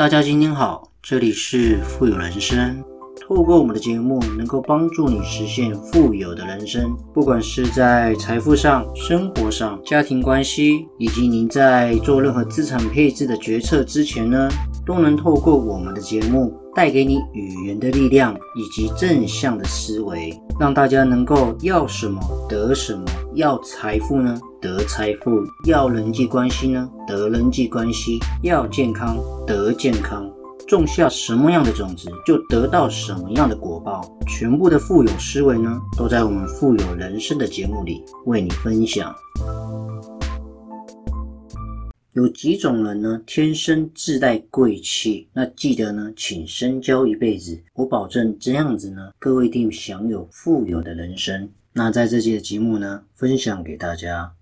大家今天好，这里是富有人生。透过我们的节目，能够帮助你实现富有的人生。不管是在财富上、生活上、家庭关系，以及您在做任何资产配置的决策之前呢，都能透过我们的节目，带给你语言的力量以及正向的思维，让大家能够要什么得什么。要财富呢，得财富；要人际关系呢，得人际关系；要健康，得健康。种下什么样的种子，就得到什么样的果报。全部的富有思维呢，都在我们富有人生的节目里为你分享。有几种人呢，天生自带贵气，那记得呢，请深交一辈子。我保证这样子呢，各位一定享有富有的人生。那在这期的节目呢，分享给大家。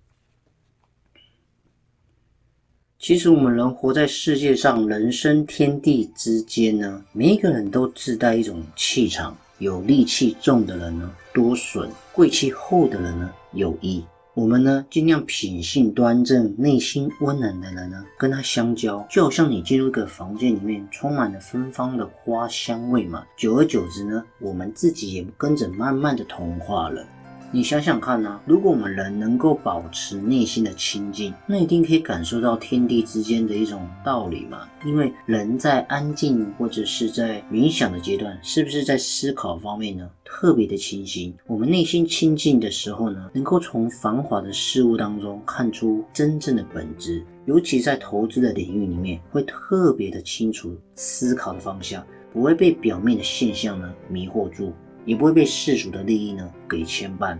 其实我们人活在世界上，人生天地之间呢，每一个人都自带一种气场。有戾气重的人呢，多损；贵气厚的人呢，有益。我们呢，尽量品性端正、内心温暖的人呢，跟他相交，就好像你进入一个房间里面，充满了芬芳的花香味嘛。久而久之呢，我们自己也跟着慢慢的同化了。你想想看呢，如果我们人能够保持内心的清净，那一定可以感受到天地之间的一种道理嘛。因为人在安静或者是在冥想的阶段，是不是在思考方面呢特别的清晰？我们内心清净的时候呢，能够从繁华的事物当中看出真正的本质。尤其在投资的领域里面，会特别的清楚思考的方向，不会被表面的现象呢迷惑住。也不会被世俗的利益呢给牵绊。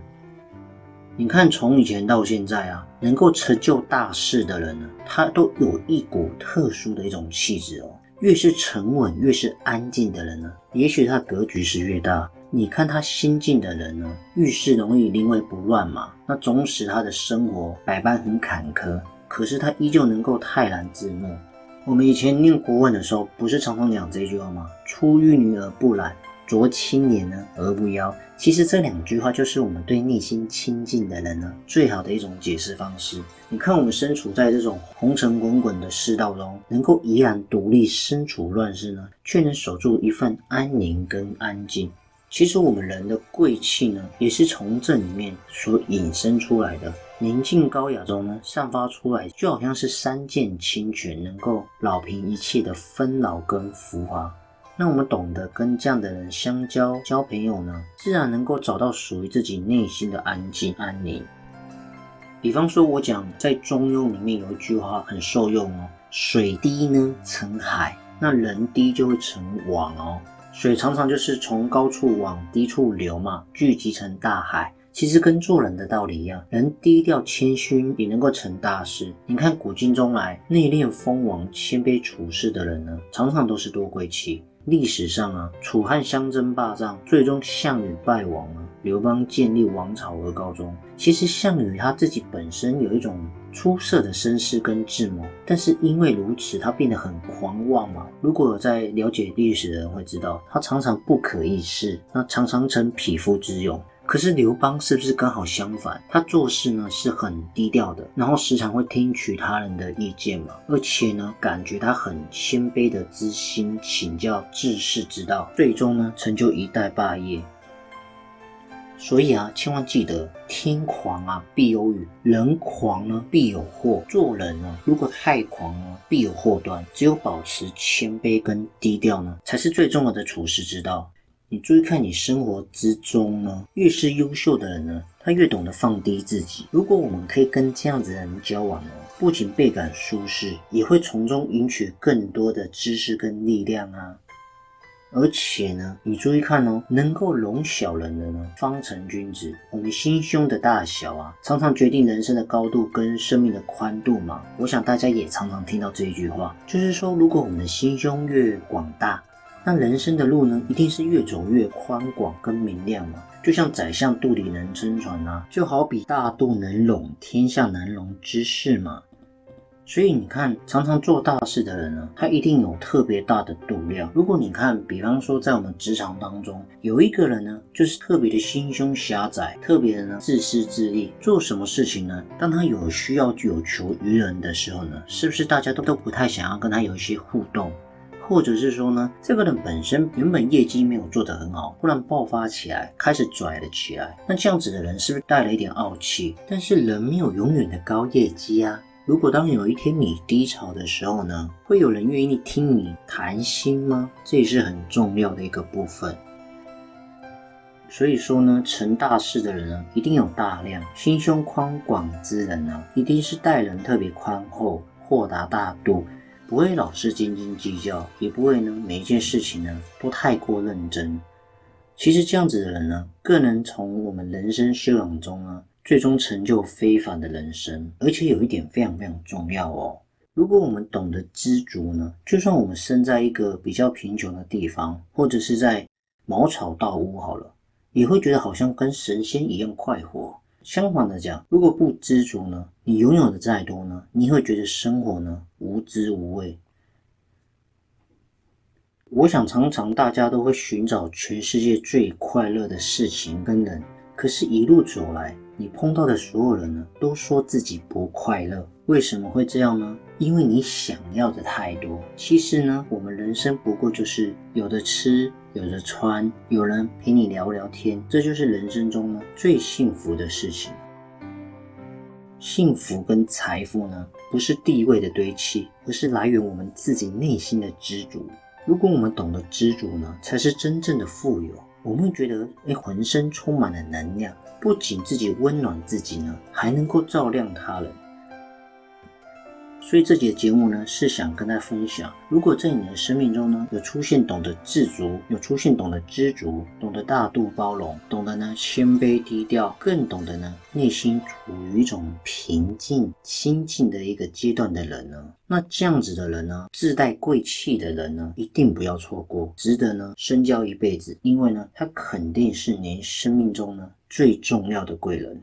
你看，从以前到现在啊，能够成就大事的人呢，他都有一股特殊的一种气质哦。越是沉稳、越是安静的人呢，也许他格局是越大。你看他心境的人呢，遇事容易临危不乱嘛，那总使他的生活百般很坎坷，可是他依旧能够泰然自若。我们以前念国文的时候，不是常常讲这句话吗？出淤泥而不染。濯清涟呢而不妖，其实这两句话就是我们对内心清净的人呢最好的一种解释方式。你看，我们身处在这种红尘滚滚的世道中，能够怡然独立，身处乱世呢，却能守住一份安宁跟安静。其实我们人的贵气呢，也是从这里面所引申出来的。宁静高雅中呢，散发出来就好像是三涧清泉，能够老平一切的纷扰跟浮华。那我们懂得跟这样的人相交、交朋友呢，自然能够找到属于自己内心的安静、安宁。比方说，我讲在《中庸》里面有一句话很受用哦：“水低呢成海，那人低就会成网哦。水常常就是从高处往低处流嘛，聚集成大海。其实跟做人的道理一样，人低调谦虚也能够成大事。你看古今中来，内敛锋芒、谦卑处事的人呢，常常都是多贵气。历史上啊，楚汉相争霸占，最终项羽败亡了，刘邦建立王朝而告终。其实项羽他自己本身有一种出色的身世跟智谋，但是因为如此，他变得很狂妄嘛。如果在了解历史的人会知道，他常常不可一世，那常常成匹夫之勇。可是刘邦是不是刚好相反？他做事呢是很低调的，然后时常会听取他人的意见嘛，而且呢，感觉他很谦卑的知心请教治世之道，最终呢成就一代霸业。所以啊，千万记得，天狂啊必有雨，人狂呢必有祸。做人呢，如果太狂呢，必有祸端。只有保持谦卑跟低调呢，才是最重要的处世之道。你注意看，你生活之中呢，越是优秀的人呢，他越懂得放低自己。如果我们可以跟这样子的人交往哦，不仅倍感舒适，也会从中赢取更多的知识跟力量啊。而且呢，你注意看哦，能够容小人的呢，方成君子。我们心胸的大小啊，常常决定人生的高度跟生命的宽度嘛。我想大家也常常听到这一句话，就是说，如果我们的心胸越广大。那人生的路呢，一定是越走越宽广跟明亮嘛。就像宰相肚里能撑船呐，就好比大肚能容天下难容之事嘛。所以你看，常常做大事的人呢，他一定有特别大的度量。如果你看，比方说在我们职场当中，有一个人呢，就是特别的心胸狭窄，特别的呢自私自利，做什么事情呢？当他有需要有求于人的时候呢，是不是大家都都不太想要跟他有一些互动？或者是说呢，这个人本身原本业绩没有做得很好，忽然爆发起来，开始拽了起来。那这样子的人是不是带了一点傲气？但是人没有永远的高业绩啊。如果当有一天你低潮的时候呢，会有人愿意听你谈心吗？这也是很重要的一个部分。所以说呢，成大事的人呢，一定有大量；心胸宽广之人呢，一定是待人特别宽厚、豁达大度，不会老是斤斤计较，也不会呢每一件事情呢都太过认真。其实这样子的人呢，更能从我们人生修养中呢，最终成就非凡的人生。而且有一点非常非常重要哦，如果我们懂得知足呢，就算我们生在一个比较贫穷的地方，或者是在茅草道屋好了。也会觉得好像跟神仙一样快活。相反的讲，如果不知足呢，你拥有的再多呢，你会觉得生活呢无滋无味。我想常常大家都会寻找全世界最快乐的事情跟人，可是，一路走来，你碰到的所有人呢，都说自己不快乐。为什么会这样呢？因为你想要的太多。其实呢，我们人生不过就是有的吃。有着穿，有人陪你聊聊天，这就是人生中呢最幸福的事情。幸福跟财富呢，不是地位的堆砌，而是来源我们自己内心的知足。如果我们懂得知足呢，才是真正的富有。我们会觉得，哎，浑身充满了能量，不仅自己温暖自己呢，还能够照亮他人。所以这节节目呢，是想跟大家分享，如果在你的生命中呢，有出现懂得自足，有出现懂得知足，懂得大度包容，懂得呢谦卑低调，更懂得呢内心处于一种平静清静的一个阶段的人呢，那这样子的人呢，自带贵气的人呢，一定不要错过，值得呢深交一辈子，因为呢，他肯定是您生命中呢最重要的贵人。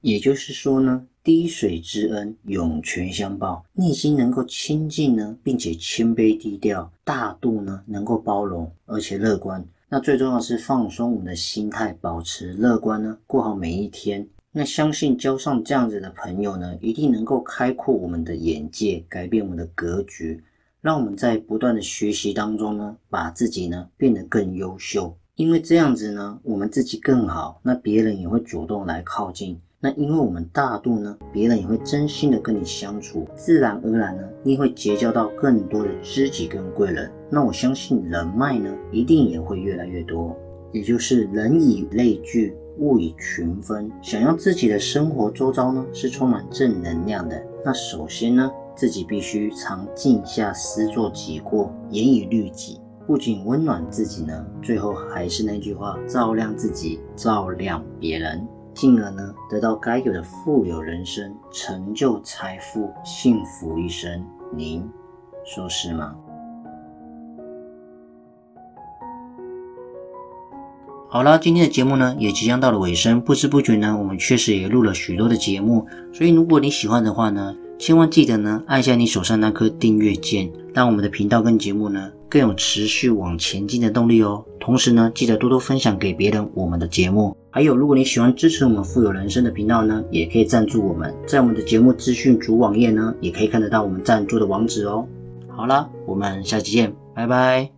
也就是说呢。滴水之恩，涌泉相报。内心能够清净呢，并且谦卑低调，大度呢，能够包容，而且乐观。那最重要是放松我们的心态，保持乐观呢，过好每一天。那相信交上这样子的朋友呢，一定能够开阔我们的眼界，改变我们的格局，让我们在不断的学习当中呢，把自己呢变得更优秀。因为这样子呢，我们自己更好，那别人也会主动来靠近。那因为我们大度呢，别人也会真心的跟你相处，自然而然呢，你会结交到更多的知己跟贵人。那我相信人脉呢，一定也会越来越多。也就是人以类聚，物以群分。想要自己的生活周遭呢是充满正能量的，那首先呢，自己必须常静下思做己过，严以律己，不仅温暖自己呢，最后还是那句话，照亮自己，照亮别人。进而呢，得到该有的富有人生、成就财富、幸福一生。您说是吗？好了，今天的节目呢，也即将到了尾声。不知不觉呢，我们确实也录了许多的节目。所以，如果你喜欢的话呢，千万记得呢，按下你手上那颗订阅键，让我们的频道跟节目呢，更有持续往前进的动力哦。同时呢，记得多多分享给别人我们的节目。还有，如果你喜欢支持我们富有人生的频道呢，也可以赞助我们，在我们的节目资讯主网页呢，也可以看得到我们赞助的网址哦。好了，我们下期见，拜拜。